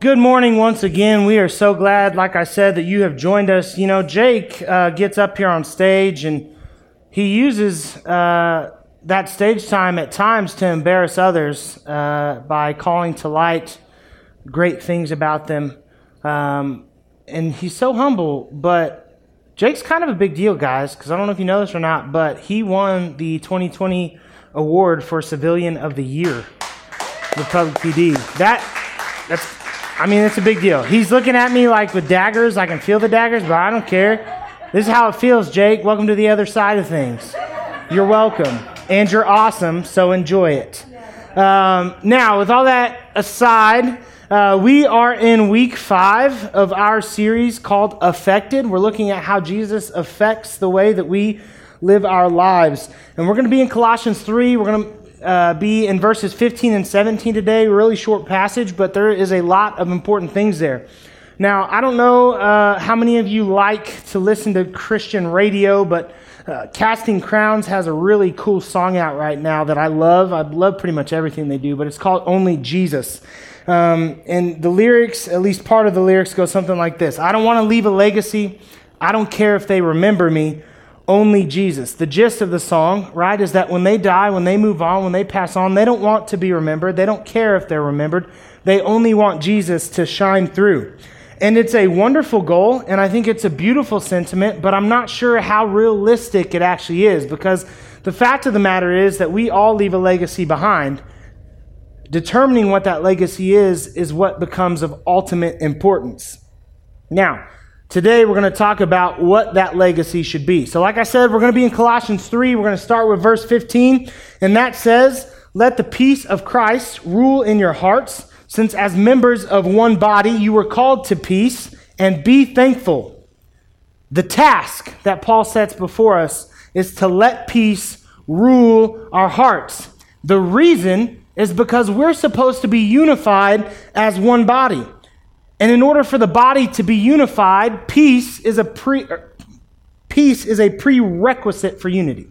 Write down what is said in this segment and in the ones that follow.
Good morning once again. We are so glad, like I said, that you have joined us. You know, Jake uh, gets up here on stage and he uses uh, that stage time at times to embarrass others uh, by calling to light great things about them. Um, and he's so humble, but Jake's kind of a big deal, guys, because I don't know if you know this or not, but he won the 2020 award for Civilian of the Year with Public PD. That, that's, I mean, it's a big deal. He's looking at me like with daggers. I can feel the daggers, but I don't care. This is how it feels, Jake. Welcome to the other side of things. You're welcome. And you're awesome, so enjoy it. Um, now, with all that aside, uh, we are in week five of our series called Affected. We're looking at how Jesus affects the way that we live our lives. And we're going to be in Colossians 3. We're going to uh, be in verses 15 and 17 today. Really short passage, but there is a lot of important things there. Now, I don't know uh, how many of you like to listen to Christian radio, but uh, Casting Crowns has a really cool song out right now that I love. I love pretty much everything they do, but it's called Only Jesus. Um, and the lyrics, at least part of the lyrics, go something like this I don't want to leave a legacy. I don't care if they remember me. Only Jesus. The gist of the song, right, is that when they die, when they move on, when they pass on, they don't want to be remembered. They don't care if they're remembered. They only want Jesus to shine through. And it's a wonderful goal, and I think it's a beautiful sentiment, but I'm not sure how realistic it actually is because the fact of the matter is that we all leave a legacy behind. Determining what that legacy is, is what becomes of ultimate importance. Now, today we're going to talk about what that legacy should be. So, like I said, we're going to be in Colossians 3. We're going to start with verse 15, and that says, Let the peace of Christ rule in your hearts since as members of one body you were called to peace, and be thankful. The task that Paul sets before us is to let peace rule our hearts. The reason is because we're supposed to be unified as one body. And in order for the body to be unified, peace is a pre er, peace is a prerequisite for unity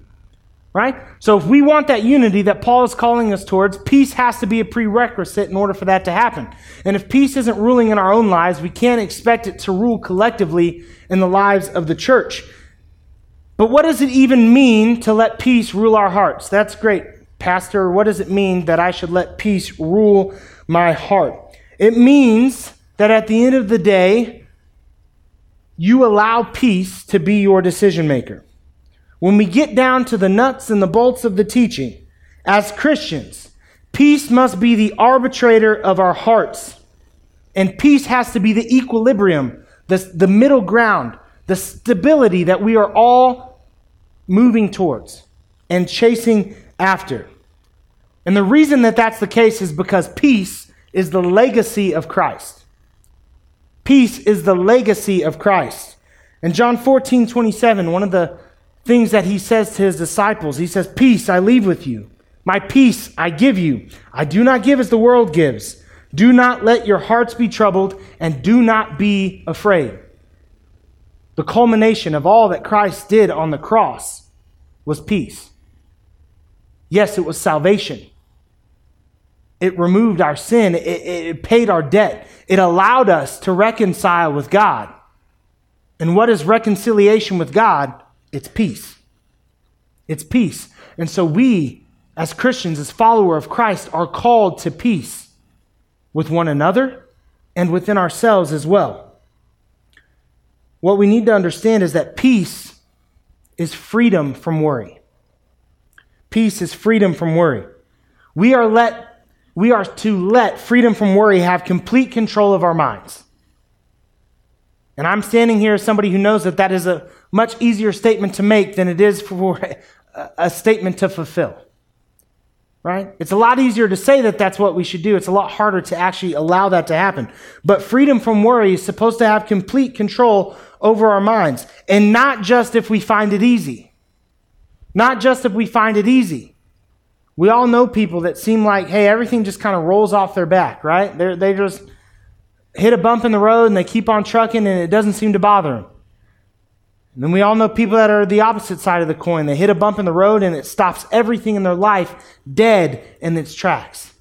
right? So if we want that unity that Paul is calling us towards, peace has to be a prerequisite in order for that to happen. And if peace isn't ruling in our own lives, we can't expect it to rule collectively in the lives of the church. But what does it even mean to let peace rule our hearts? That's great, Pastor. What does it mean that I should let peace rule my heart? It means that at the end of the day, you allow peace to be your decision maker. When we get down to the nuts and the bolts of the teaching, as Christians, peace must be the arbitrator of our hearts. And peace has to be the equilibrium, the, the middle ground, the stability that we are all moving towards and chasing after. And the reason that that's the case is because peace is the legacy of Christ. Peace is the legacy of Christ. In John 14, 27, one of the things that he says to his disciples. He says, Peace I leave with you. My peace I give you. I do not give as the world gives. Do not let your hearts be troubled, and do not be afraid. The culmination of all that Christ did on the cross was peace. Yes, it was salvation. It removed our sin, it, it, paid our debt, it allowed us to reconcile with God. And what is reconciliation with God? It's peace. It's peace. And so we, as Christians, as followers of Christ, are called to peace with one another and within ourselves as well. What we need to understand is that peace is freedom from worry. Peace is freedom from worry. We are let we are to let freedom from worry have complete control of our minds. And I'm standing here as somebody who knows that that is a much easier statement to make than it is for a statement to fulfill. Right? It's a lot easier to say that that's what we should do. It's a lot harder to actually allow that to happen. But freedom from worry is supposed to have complete control over our minds. And not just if we find it easy. Not just if we find it easy. We all know people that seem like, hey, everything just kind of rolls off their back, right? They're, they just hit a bump in the road and they keep on trucking and it doesn't seem to bother them. And then we all know people that are the opposite side of the coin. They hit a bump in the road and it stops everything in their life dead in its tracks.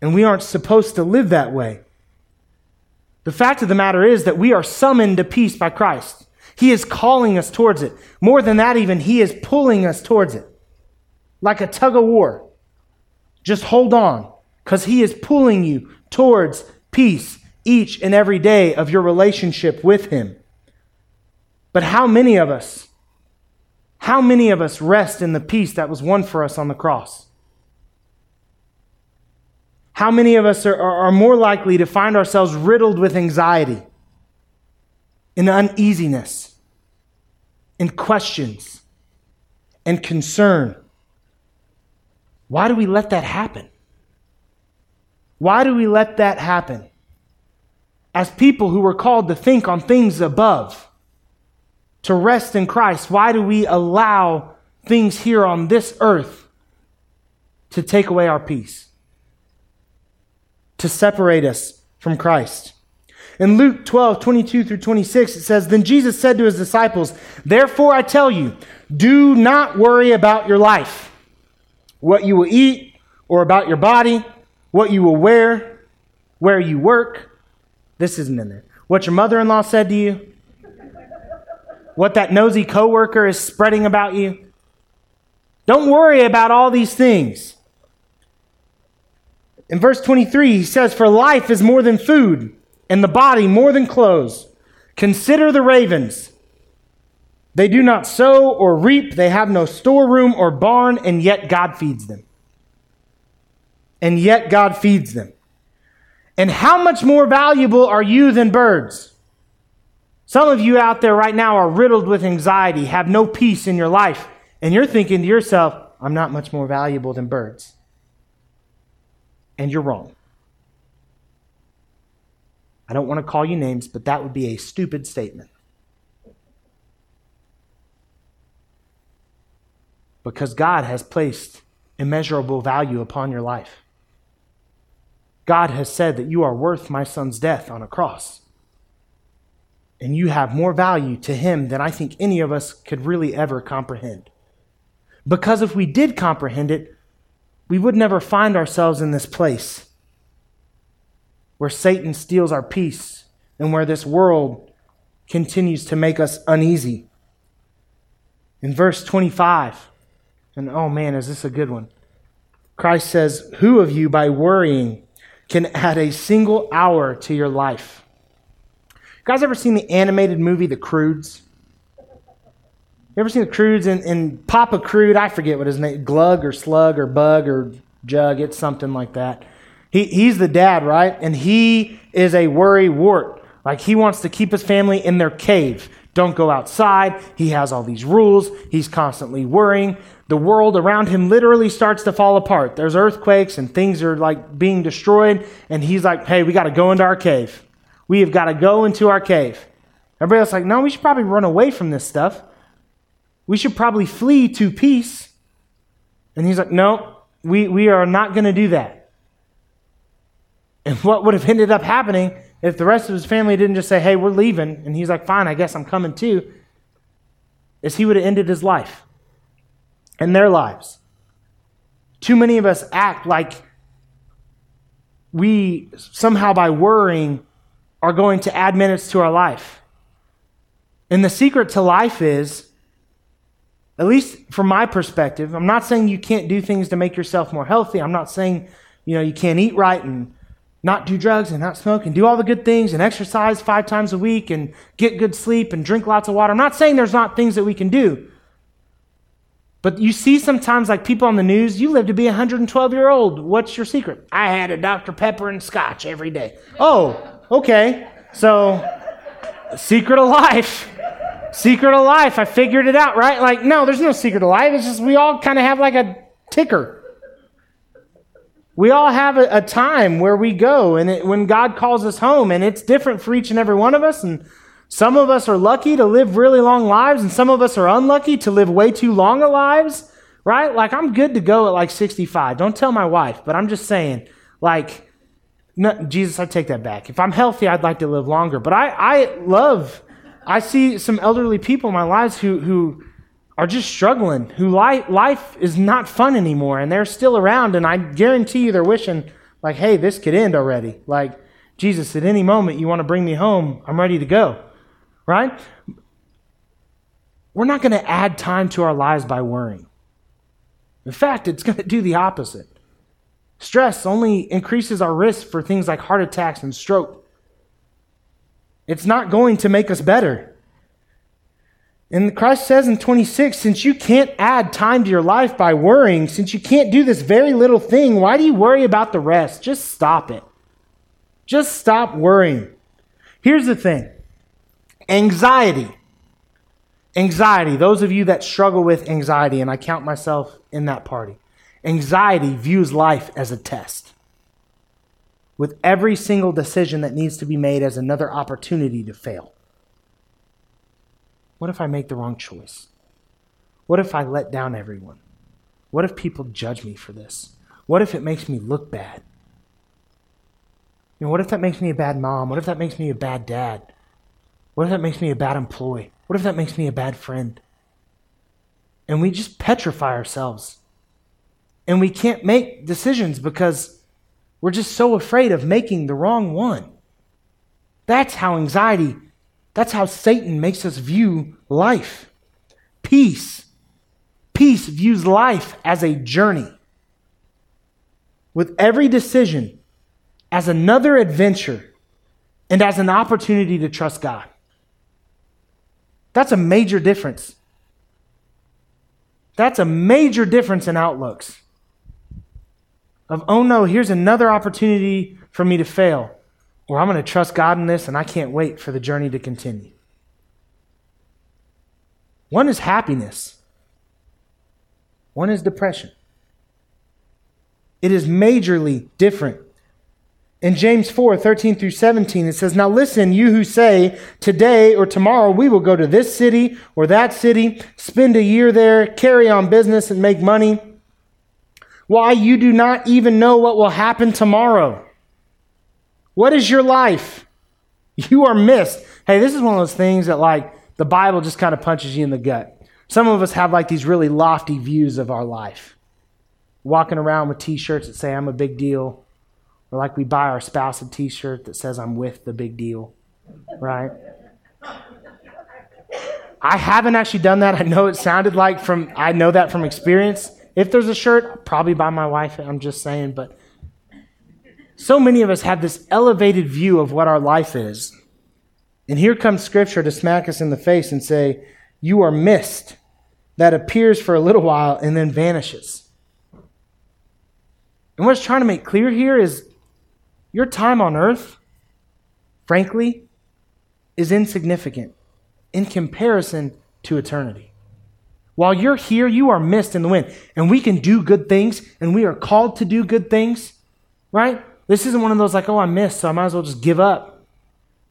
And we aren't supposed to live that way. The fact of the matter is that we are summoned to peace by Christ. He is calling us towards it. More than that, even, He is pulling us towards it. Like a tug of war. Just hold on, because He is pulling you towards peace each and every day of your relationship with Him. But how many of us, how many of us rest in the peace that was won for us on the cross? How many of us are, are, are more likely to find ourselves riddled with anxiety and uneasiness and questions and concern? Why do we let that happen? Why do we let that happen? As people who were called to think on things above, to rest in Christ, why do we allow things here on this earth to take away our peace? to separate us from Christ. In Luke 12, 22 through 26, it says, Then Jesus said to his disciples, Therefore I tell you, do not worry about your life, what you will eat, or about your body, what you will wear, where you work. This isn't in there. What your mother in law said to you, what that nosy coworker is spreading about you. Don't worry about all these things. In verse 23, he says, For life is more than food, and the body more than clothes. Consider the ravens. They do not sow or reap, they have no storeroom or barn, and yet God feeds them. And yet God feeds them. And how much more valuable are you than birds? Some of you out there right now are riddled with anxiety, have no peace in your life, and you're thinking to yourself, I'm not much more valuable than birds and you're wrong. I don't want to call you names, but that would be a stupid statement. Because God has placed immeasurable value upon your life. God has said that you are worth my son's death on a cross. And you have more value to him than I think any of us could really ever comprehend. Because if we did comprehend it, we would never find ourselves in this place where Satan steals our peace and where this world continues to make us uneasy. In verse 25, and oh man, is this a good one? Christ says, Who of you, by worrying, can add a single hour to your life? You guys ever seen the animated movie The Croods? You ever seen the Croods and, and Papa Crood? I forget what his name, Glug or Slug or Bug or Jug. It's something like that. He, he's the dad, right? And he is a worry wart. Like he wants to keep his family in their cave. Don't go outside. He has all these rules. He's constantly worrying. The world around him literally starts to fall apart. There's earthquakes and things are like being destroyed. And he's like, hey, we got to go into our cave. We have got to go into our cave. Everybody else like, no, we should probably run away from this stuff. We should probably flee to peace. And he's like, No, we, we are not going to do that. And what would have ended up happening if the rest of his family didn't just say, Hey, we're leaving, and he's like, Fine, I guess I'm coming too, is he would have ended his life and their lives. Too many of us act like we somehow by worrying are going to add minutes to our life. And the secret to life is at least from my perspective, I'm not saying you can't do things to make yourself more healthy. I'm not saying, you know, you can't eat right and not do drugs and not smoke and do all the good things and exercise five times a week and get good sleep and drink lots of water. I'm not saying there's not things that we can do. But you see sometimes like people on the news, you live to be 112 year old. What's your secret? I had a Dr. Pepper and scotch every day. Oh, okay. So, secret of life. Secret of life. I figured it out, right? Like, no, there's no secret of life. It's just we all kind of have like a ticker. We all have a, a time where we go and it, when God calls us home, and it's different for each and every one of us. And some of us are lucky to live really long lives, and some of us are unlucky to live way too long lives, right? Like, I'm good to go at like 65. Don't tell my wife, but I'm just saying, like, no, Jesus, I take that back. If I'm healthy, I'd like to live longer. But I, I love I see some elderly people in my lives who, who are just struggling, who life, life is not fun anymore, and they're still around, and I guarantee you they're wishing, Like, hey, this could end already. Like, Jesus, at any moment you want to bring me home, I'm ready to go. Right? We're not going to add time to our lives by worrying. In fact, it's going to do the opposite. Stress only increases our risk for things like heart attacks and stroke. It's not going to make us better. And Christ says in 26, since you can't add time to your life by worrying, since you can't do this very little thing, why do you worry about the rest? Just stop it. Just stop worrying. Here's the thing anxiety. Anxiety, those of you that struggle with anxiety, and I count myself in that party, anxiety views life as a test. With every single decision that needs to be made as another opportunity to fail. What if I make the wrong choice? What if I let down everyone? What if people judge me for this? What if it makes me look bad? You know, what if that makes me a bad mom? What if that makes me a bad dad? What if that makes me a bad employee? What if that makes me a bad friend? And we just petrify ourselves. And we can't make decisions because we're just so afraid of making the wrong one. That's how anxiety that's how Satan makes us view life. Peace. Peace views life as a journey. With every decision as another adventure and as an opportunity to trust God. That's a major difference. That's a major difference in outlooks. Of, oh no, here's another opportunity for me to fail or I'm going to trust God in this and I can't wait for the journey to continue. One is happiness, one is depression. It is majorly different. In James 4 13 through 17, it says, Now listen, you who say, Today or tomorrow we will go to this city or that city, spend a year there, carry on business, and make money. Why, you do not even know what will happen tomorrow. What is your life? You are mist. Hey, this is one of those things that, like, the Bible just kind of punches you in the gut. Some of us have, like, these really lofty views of our life. Walking around with t shirts that say, I'm a big deal. Or, like, we buy our spouse a t shirt that says, I'm with the big deal. Right? I haven't actually done that. I know it sounded like from, I know that from experience. If there's a shirt, I'll probably buy my wife I'm just saying, but so many of us have this elevated view of what our life is. And here comes Scripture to smack us in the face and say, You are mist that appears for a little while and then vanishes. And what it's trying to make clear here is your time on earth, frankly, is insignificant in comparison to eternity. While you're here, you are mist in the wind. And we can do good things, and we are called to do good things, right? This isn't one of those like, oh, I missed, so I might as well just give up.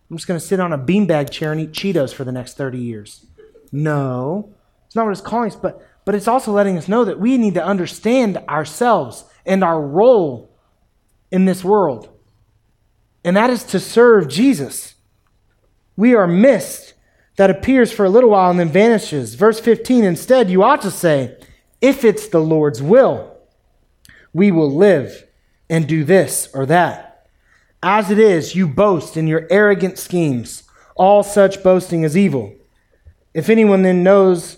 I'm just going to sit on a beanbag chair and eat Cheetos for the next 30 years. No, it's not what it's calling us, but, but it's also letting us know that we need to understand ourselves and our role in this world. And that is to serve Jesus. We are mist that appears for a little while and then vanishes. Verse 15, instead, you ought to say, if it's the Lord's will, we will live and do this or that. As it is, you boast in your arrogant schemes. All such boasting is evil. If anyone then knows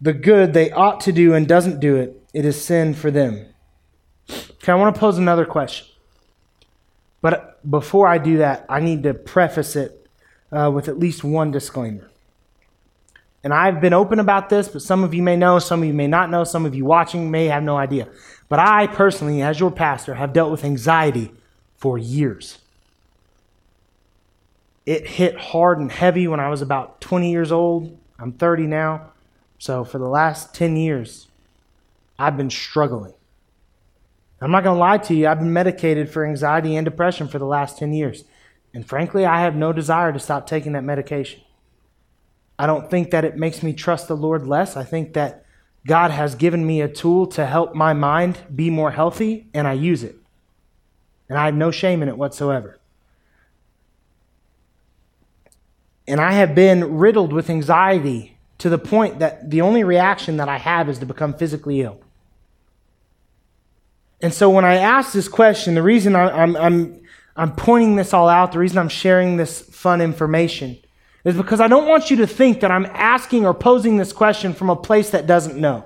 the good they ought to do and doesn't do it, it is sin for them. Okay, I want to pose another question. But before I do that, I need to preface it uh, with at least one disclaimer. And I've been open about this, but some of you may know, some of you may not know, some of you watching may have no idea. But I personally, as your pastor, have dealt with anxiety for years. It hit hard and heavy when I was about 20 years old. I'm 30 now. So for the last 10 years, I've been struggling. I'm not going to lie to you, I've been medicated for anxiety and depression for the last 10 years. And frankly, I have no desire to stop taking that medication. I don't think that it makes me trust the Lord less. I think that God has given me a tool to help my mind be more healthy, and I use it. And I have no shame in it whatsoever. And I have been riddled with anxiety to the point that the only reaction that I have is to become physically ill. And so when I ask this question, the reason I'm, I'm, I'm pointing this all out, the reason I'm sharing this fun information is because I don't want you to think that I'm asking or posing this question from a place that doesn't know.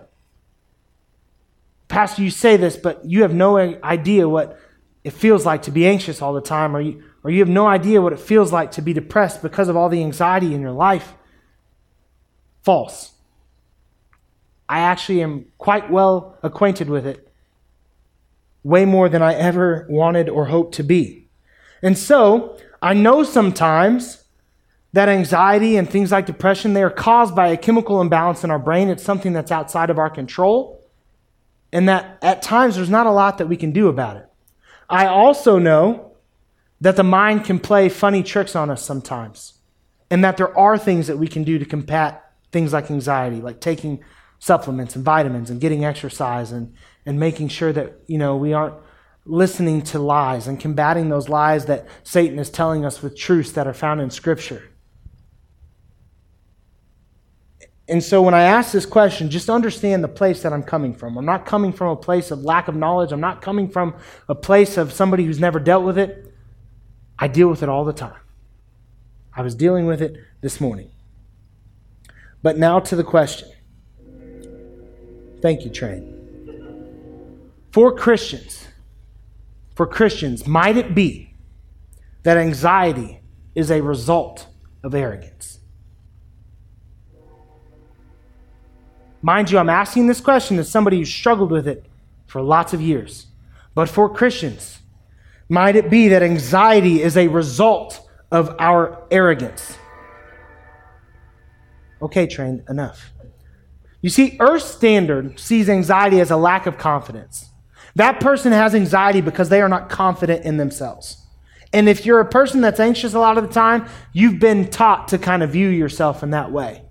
Pastor, you say this, but you have no idea what it feels like to be anxious all the time, or you, or you have no idea what it feels like to be depressed because of all the anxiety in your life. False. I actually am quite well acquainted with it, way more than I ever wanted or hoped to be. And so, I know sometimes that anxiety and things like depression, they are caused by a chemical imbalance in our brain. It's something that's outside of our control and that at times there's not a lot that we can do about it. I also know that the mind can play funny tricks on us sometimes, and that there are things that we can do to combat things like anxiety, like taking supplements and vitamins and getting exercise and, and making sure that you know we aren't listening to lies and combating those lies that Satan is telling us with truths that are found in Scripture. And so when I ask this question, just understand the place that I'm coming from. I'm not coming from a place of lack of knowledge. I'm not coming from a place of somebody who's never dealt with it. I deal with it all the time. I was dealing with it this morning. But now to the question. Thank you, Train. For Christians, for Christians, might it be that anxiety is a result of arrogance? Mind you, I'm asking this question as somebody who struggled with it for lots of years. But for Christians, might it be that anxiety is a result of our arrogance? Okay, trained, enough. You see, Earth Standard sees anxiety as a lack of confidence. That person has anxiety because they are not confident in themselves. And if you're a person that's anxious a lot of the time, you've been taught to kind of view yourself in that way.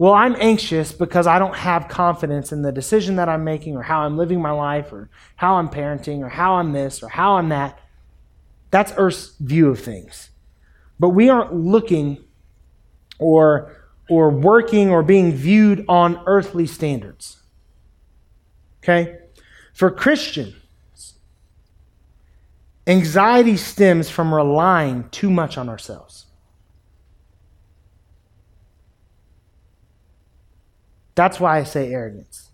Well, I'm anxious because I don't have confidence in the decision that I'm making or how I'm living my life or how I'm parenting or how I'm this or how I'm that. That's Earth's view of things. But we aren't looking or, or working or being viewed on earthly standards. Okay? For Christians, anxiety stems from relying too much on ourselves. That's why I say arrogance.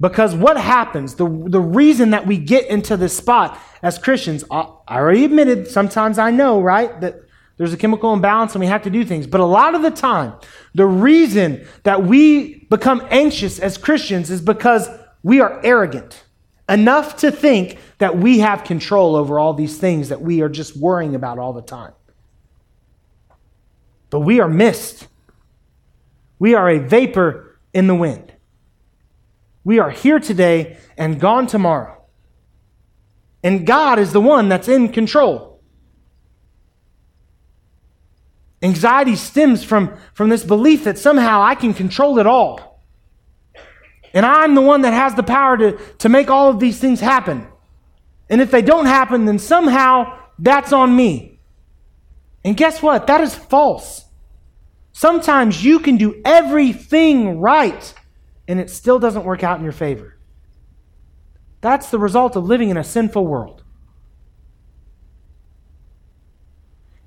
Because what happens, the, the reason that we get into this spot as Christians, I, I already admitted, sometimes I know, right, that there's a chemical imbalance and we have to do things. But a lot of the time, the reason that we become anxious as Christians is because we are arrogant enough to think that we have control over all these things that we are just worrying about all the time. But we are mist. We are a vapor in the wind. We are here today and gone tomorrow. And God is the one that's in control. Anxiety stems from, from this belief that somehow I can control it all. And I'm the one that has the power to, to make all of these things happen. And if they don't happen, then somehow that's on me. And guess what? That is false. Sometimes you can do everything right and it still doesn't work out in your favor. That's the result of living in a sinful world.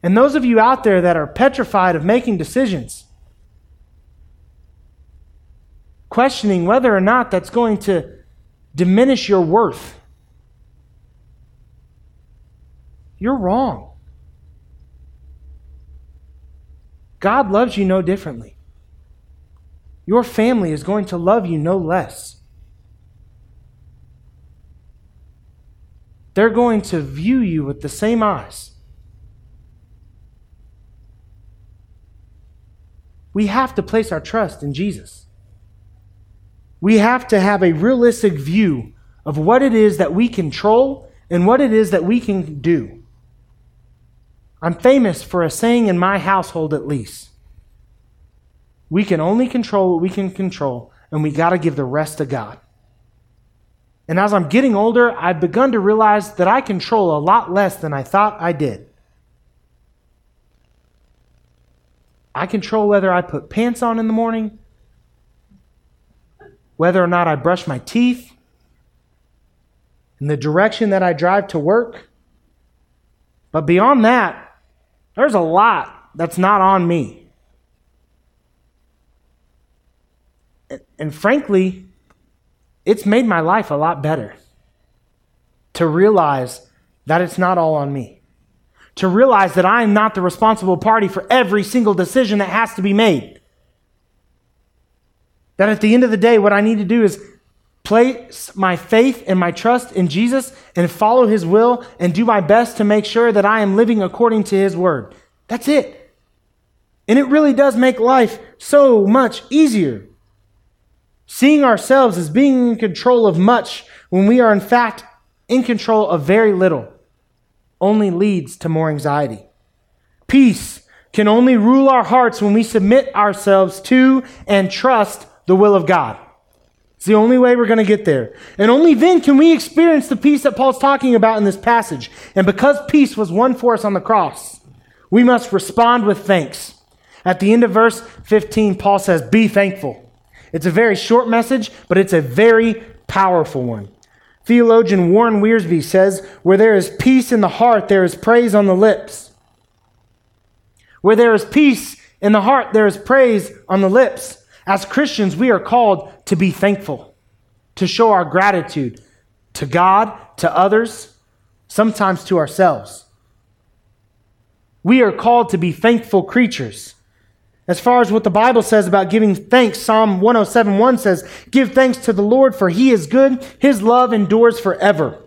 And those of you out there that are petrified of making decisions, questioning whether or not that's going to diminish your worth, you're wrong. God loves you no differently. Your family is going to love you no less. They're going to view you with the same eyes. We have to place our trust in Jesus. We have to have a realistic view of what it is that we control and what it is that we can do. I'm famous for a saying in my household, at least. We can only control what we can control, and we got to give the rest to God. And as I'm getting older, I've begun to realize that I control a lot less than I thought I did. I control whether I put pants on in the morning, whether or not I brush my teeth, and the direction that I drive to work. But beyond that, there's a lot that's not on me. And frankly, it's made my life a lot better to realize that it's not all on me. To realize that I am not the responsible party for every single decision that has to be made. That at the end of the day, what I need to do is place my faith and my trust in Jesus and follow his will and do my best to make sure that I am living according to his word. That's it. And it really does make life so much easier. Seeing ourselves as being in control of much when we are in fact in control of very little only leads to more anxiety. Peace can only rule our hearts when we submit ourselves to and trust the will of God. It's the only way we're going to get there. And only then can we experience the peace that Paul's talking about in this passage. And because peace was won for us on the cross, we must respond with thanks. At the end of verse 15, Paul says, Be thankful. It's a very short message, but it's a very powerful one. Theologian Warren Wiersbe says, Where there is peace in the heart, there is praise on the lips. Where there is peace in the heart, there is praise on the lips. As Christians, we are called to be thankful, to show our gratitude to God, to others, sometimes to ourselves. We are called to be thankful creatures. As far as what the Bible says about giving thanks, Psalm 107:1 says, "Give thanks to the Lord for he is good; his love endures forever."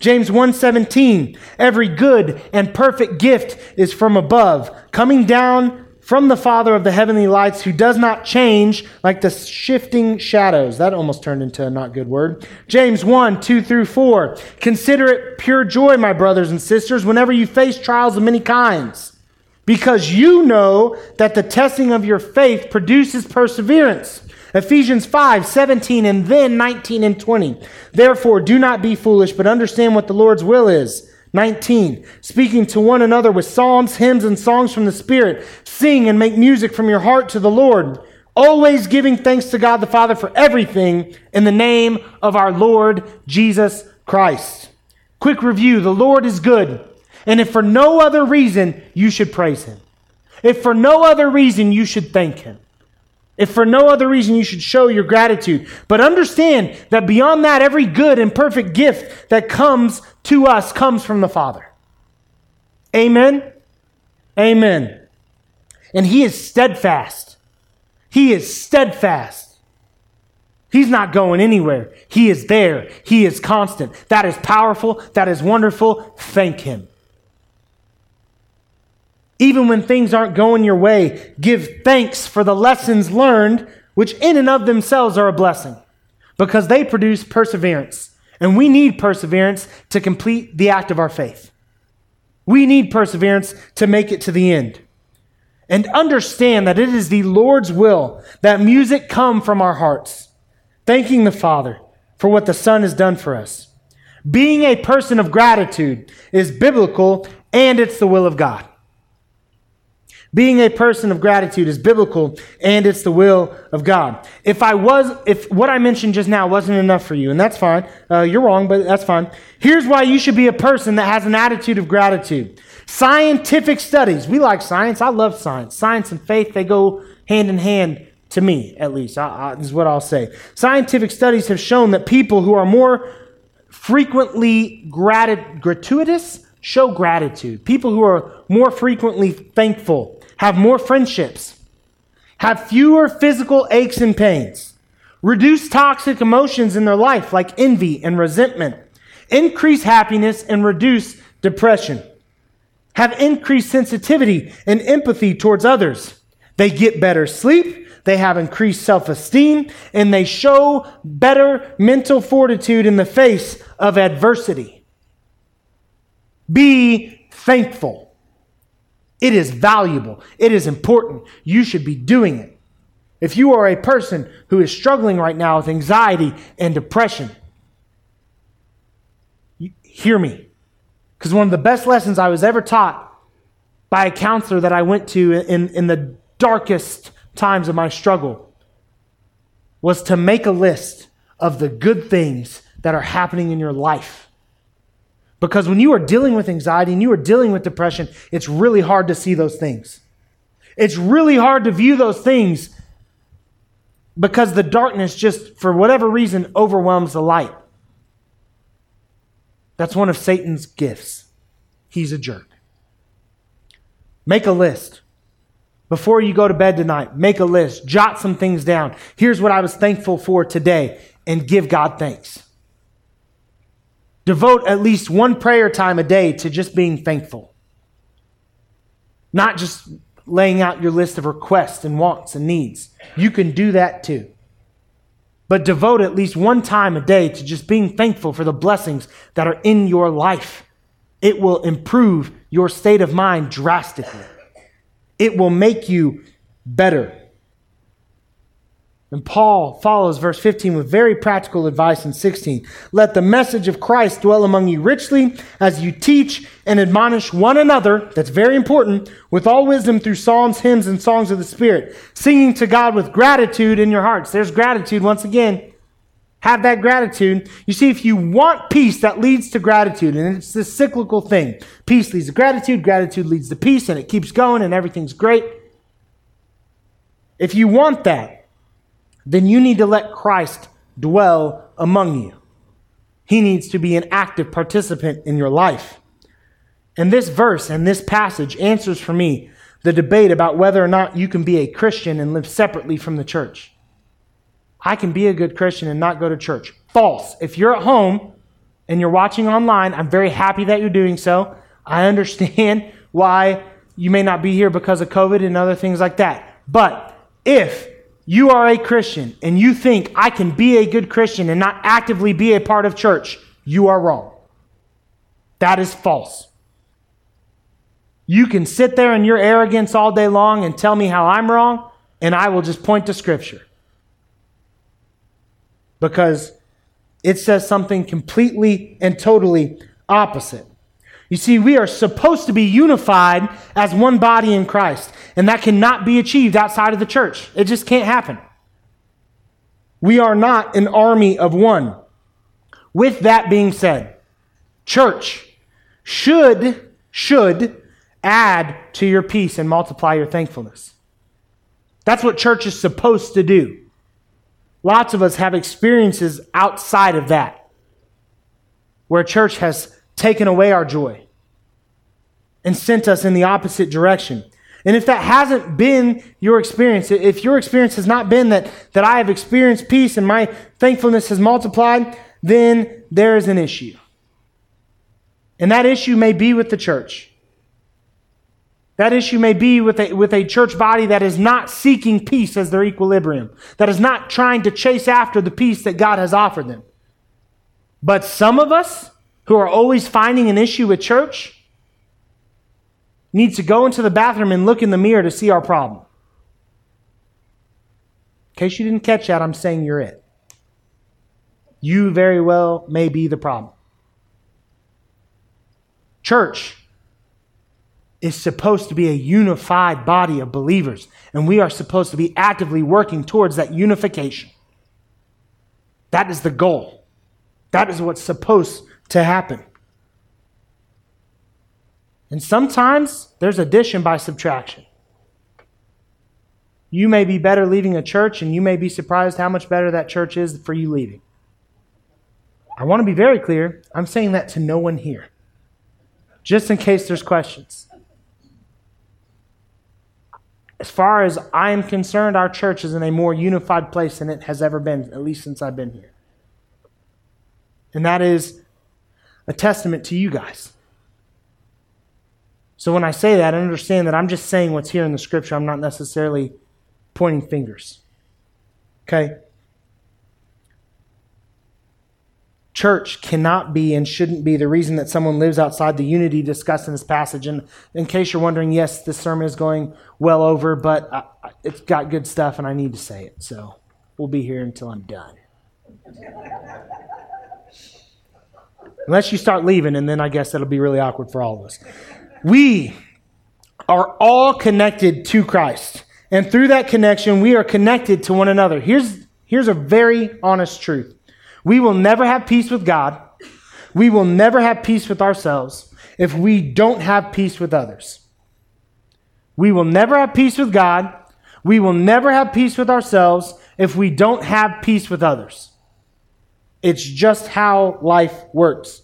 James 1:17, "Every good and perfect gift is from above, coming down from the Father of the heavenly lights who does not change like the shifting shadows. That almost turned into a not good word. James 1, 2 through 4. Consider it pure joy, my brothers and sisters, whenever you face trials of many kinds, because you know that the testing of your faith produces perseverance. Ephesians 5, 17, and then 19 and 20. Therefore, do not be foolish, but understand what the Lord's will is. 19. Speaking to one another with psalms, hymns, and songs from the Spirit. Sing and make music from your heart to the Lord. Always giving thanks to God the Father for everything in the name of our Lord Jesus Christ. Quick review the Lord is good. And if for no other reason, you should praise him. If for no other reason, you should thank him. If for no other reason, you should show your gratitude. But understand that beyond that, every good and perfect gift that comes to us comes from the Father. Amen? Amen. And He is steadfast. He is steadfast. He's not going anywhere. He is there. He is constant. That is powerful. That is wonderful. Thank Him. Even when things aren't going your way, give thanks for the lessons learned, which in and of themselves are a blessing because they produce perseverance. And we need perseverance to complete the act of our faith. We need perseverance to make it to the end. And understand that it is the Lord's will that music come from our hearts, thanking the Father for what the Son has done for us. Being a person of gratitude is biblical and it's the will of God. Being a person of gratitude is biblical and it's the will of God. If I was, if what I mentioned just now wasn't enough for you, and that's fine, uh, you're wrong, but that's fine. Here's why you should be a person that has an attitude of gratitude. Scientific studies. We like science. I love science. Science and faith, they go hand in hand to me, at least. I, I, is what I'll say. Scientific studies have shown that people who are more frequently grat- gratuitous show gratitude. People who are more frequently thankful have more friendships, have fewer physical aches and pains, reduce toxic emotions in their life like envy and resentment, increase happiness and reduce depression, have increased sensitivity and empathy towards others. They get better sleep, they have increased self esteem, and they show better mental fortitude in the face of adversity. Be thankful. It is valuable. It is important. You should be doing it. If you are a person who is struggling right now with anxiety and depression, hear me. Because one of the best lessons I was ever taught by a counselor that I went to in, in the darkest times of my struggle was to make a list of the good things that are happening in your life Because when you are dealing with anxiety and you are dealing with depression, it's really hard to see those things. It's really hard to view those things because the darkness just, for whatever reason, overwhelms the light. That's one of Satan's gifts. He's a jerk. Make a list. Before you go to bed tonight, make a list. Jot some things down. Here's what I was thankful for today, and give God thanks. Devote at least one prayer time a day to just being thankful. Not just laying out your list of requests and wants and needs. You can do that too. But devote at least one time a day to just being thankful for the blessings that are in your life. It will improve your state of mind drastically. It will make you better. And Paul follows verse 15 with very practical advice in 16. Let the message of Christ dwell among you richly as you teach and admonish one another, that's very important, with all wisdom through psalms, hymns, and songs of the Spirit, singing to God with gratitude in your hearts. There's gratitude once again. Have that gratitude. You see, if you want peace, that leads to gratitude, and it's this cyclical thing. Peace leads to gratitude, gratitude leads to peace, and it keeps going, and everything's great. If you want that, then you need to let Christ dwell among you. He needs to be an active participant in your life. And this verse and this passage answers for me the debate about whether or not you can be a Christian and live separately from the church. I can be a good Christian and not go to church. False. If you're at home and you're watching online, I'm very happy that you're doing so. I understand why you may not be here because of COVID and other things like that. But if you are a Christian and you think I can be a good Christian and not actively be a part of church, you are wrong. That is false. You can sit there in your arrogance all day long and tell me how I'm wrong, and I will just point to Scripture. Because it says something completely and totally opposite. You see, we are supposed to be unified as one body in Christ, and that cannot be achieved outside of the church. It just can't happen. We are not an army of one. With that being said, church should should add to your peace and multiply your thankfulness. That's what church is supposed to do. Lots of us have experiences outside of that where church has taken away our joy and sent us in the opposite direction. And if that hasn't been your experience, if your experience has not been that, that I have experienced peace and my thankfulness has multiplied, then there is an issue. And that issue may be with the church. That issue may be with a, with a church body that is not seeking peace as their equilibrium, that is not trying to chase after the peace that God has offered them. But some of us, who are always finding an issue with church needs to go into the bathroom and look in the mirror to see our problem. In case you didn't catch that, I'm saying you're it. You very well may be the problem. Church is supposed to be a unified body of believers, and we are supposed to be actively working towards that unification. That is the goal. That is what's supposed to happen. And sometimes there's addition by subtraction. You may be better leaving a church, and you may be surprised how much better that church is for you leaving. I want to be very clear. I'm saying that to no one here, just in case there's questions. As far as I am concerned, our church is in a more unified place than it has ever been, at least since I've been here. And that is a testament to you guys. So when I say that, I understand that I'm just saying what's here in the scripture. I'm not necessarily pointing fingers. Okay? Church cannot be and shouldn't be the reason that someone lives outside the unity discussed in this passage. And in case you're wondering, yes, this sermon is going well over, but I, it's got good stuff and I need to say it. So we'll be here until I'm done. Unless you start leaving, and then I guess that'll be really awkward for all of us. We are all connected to Christ. And through that connection, we are connected to one another. Here's, here's a very honest truth we will never have peace with God. we will never have peace with ourselves if we don't have peace with others. We will never have peace with God. We will never have peace with ourselves if we don't have peace with others. It's just how life works.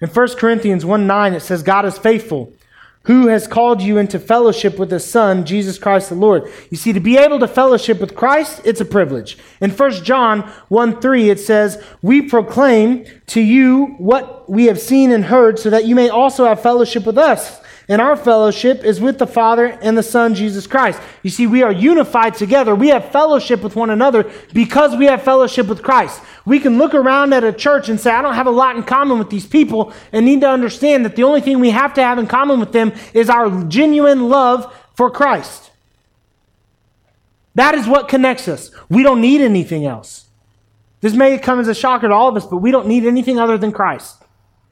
In 1 Corinthians 1 9, it says, God is faithful, who has called you into fellowship with his Son, Jesus Christ the Lord. You see, to be able to fellowship with Christ, it's a privilege. In 1 John 1 3, it says, We proclaim to you what we have seen and heard, so that you may also have fellowship with us. And our fellowship is with the Father and the Son, Jesus Christ. You see, we are unified together. We have fellowship with one another because we have fellowship with Christ. We can look around at a church and say, I don't have a lot in common with these people, and need to understand that the only thing we have to have in common with them is our genuine love for Christ. That is what connects us. We don't need anything else. This may come as a shocker to all of us, but we don't need anything other than Christ.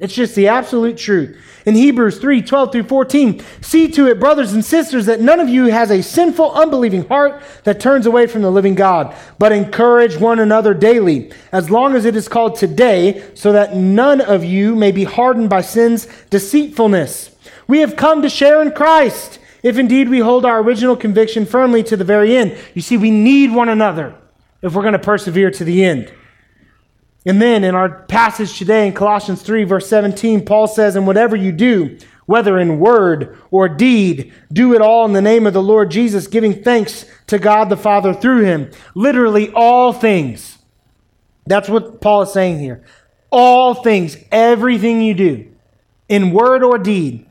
It's just the absolute truth. In Hebrews 3 12 through 14, see to it, brothers and sisters, that none of you has a sinful, unbelieving heart that turns away from the living God, but encourage one another daily, as long as it is called today, so that none of you may be hardened by sin's deceitfulness. We have come to share in Christ, if indeed we hold our original conviction firmly to the very end. You see, we need one another if we're going to persevere to the end. And then in our passage today in Colossians 3, verse 17, Paul says, And whatever you do, whether in word or deed, do it all in the name of the Lord Jesus, giving thanks to God the Father through him. Literally, all things. That's what Paul is saying here. All things, everything you do, in word or deed,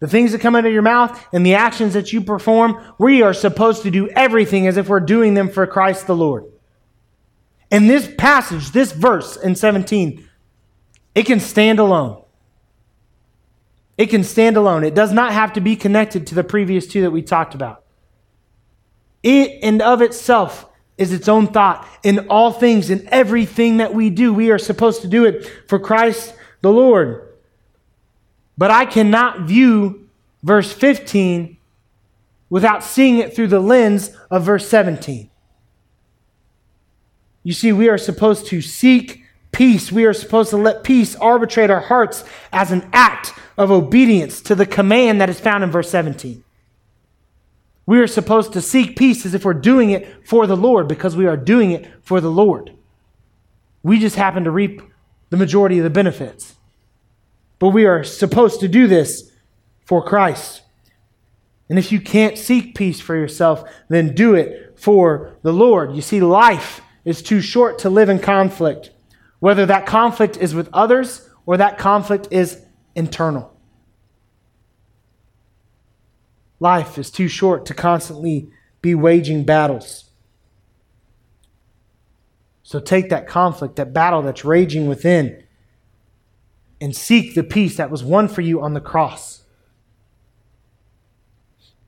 the things that come out of your mouth and the actions that you perform, we are supposed to do everything as if we're doing them for Christ the Lord. And this passage, this verse in 17, it can stand alone. It can stand alone. It does not have to be connected to the previous two that we talked about. It and of itself is its own thought. In all things, in everything that we do, we are supposed to do it for Christ the Lord. But I cannot view verse 15 without seeing it through the lens of verse 17. You see, we are supposed to seek peace. We are supposed to let peace arbitrate our hearts as an act of obedience to the command that is found in verse 17. We are supposed to seek peace as if we're doing it for the Lord because we are doing it for the Lord. We just happen to reap the majority of the benefits. But we are supposed to do this for Christ. And if you can't seek peace for yourself, then do it for the Lord. You see, life is too short to live in conflict, whether that conflict is with others or that conflict is internal. Life is too short to constantly be waging battles. So take that conflict, that battle that's raging within, and seek the peace that was won for you on the cross.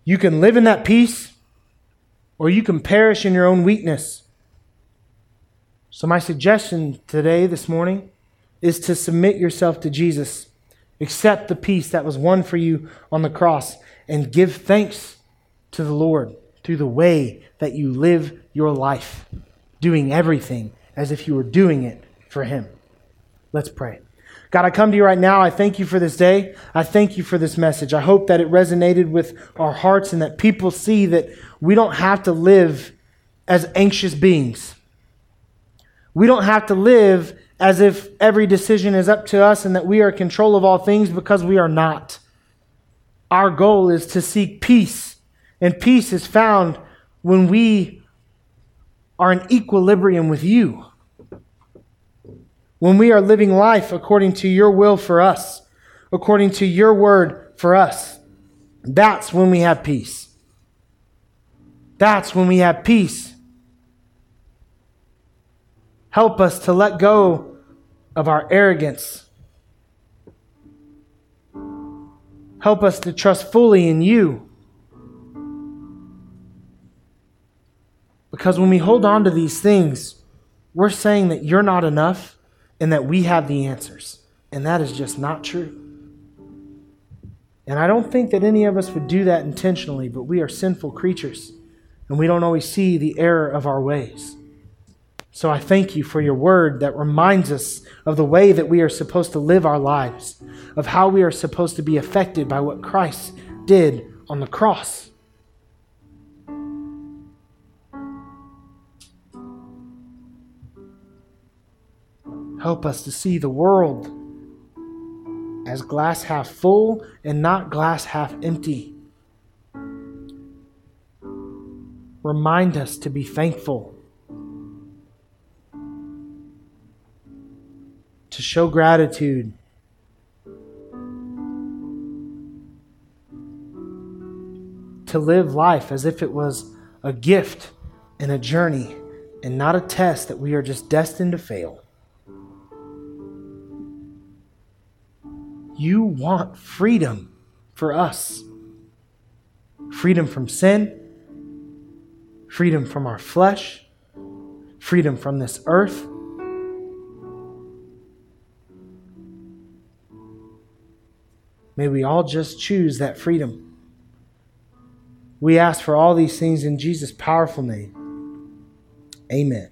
You can live in that peace, or you can perish in your own weakness. So, my suggestion today, this morning, is to submit yourself to Jesus. Accept the peace that was won for you on the cross and give thanks to the Lord through the way that you live your life, doing everything as if you were doing it for Him. Let's pray. God, I come to you right now. I thank you for this day. I thank you for this message. I hope that it resonated with our hearts and that people see that we don't have to live as anxious beings we don't have to live as if every decision is up to us and that we are in control of all things because we are not. Our goal is to seek peace, and peace is found when we are in equilibrium with you. When we are living life according to your will for us, according to your word for us, that's when we have peace. That's when we have peace. Help us to let go of our arrogance. Help us to trust fully in you. Because when we hold on to these things, we're saying that you're not enough and that we have the answers. And that is just not true. And I don't think that any of us would do that intentionally, but we are sinful creatures and we don't always see the error of our ways. So I thank you for your word that reminds us of the way that we are supposed to live our lives, of how we are supposed to be affected by what Christ did on the cross. Help us to see the world as glass half full and not glass half empty. Remind us to be thankful to show gratitude. To live life as if it was a gift and a journey and not a test that we are just destined to fail. You want freedom for us freedom from sin, freedom from our flesh, freedom from this earth May we all just choose that freedom. We ask for all these things in Jesus' powerful name. Amen.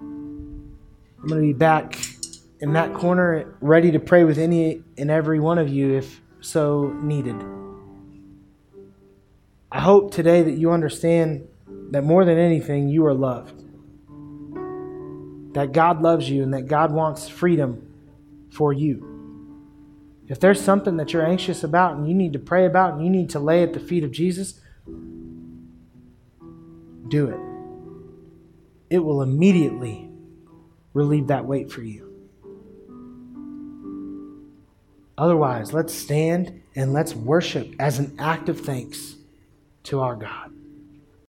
I'm going to be back in that corner, ready to pray with any and every one of you if so needed. I hope today that you understand that more than anything, you are loved. That God loves you and that God wants freedom for you. If there's something that you're anxious about and you need to pray about and you need to lay at the feet of Jesus, do it. It will immediately relieve that weight for you. Otherwise, let's stand and let's worship as an act of thanks to our God.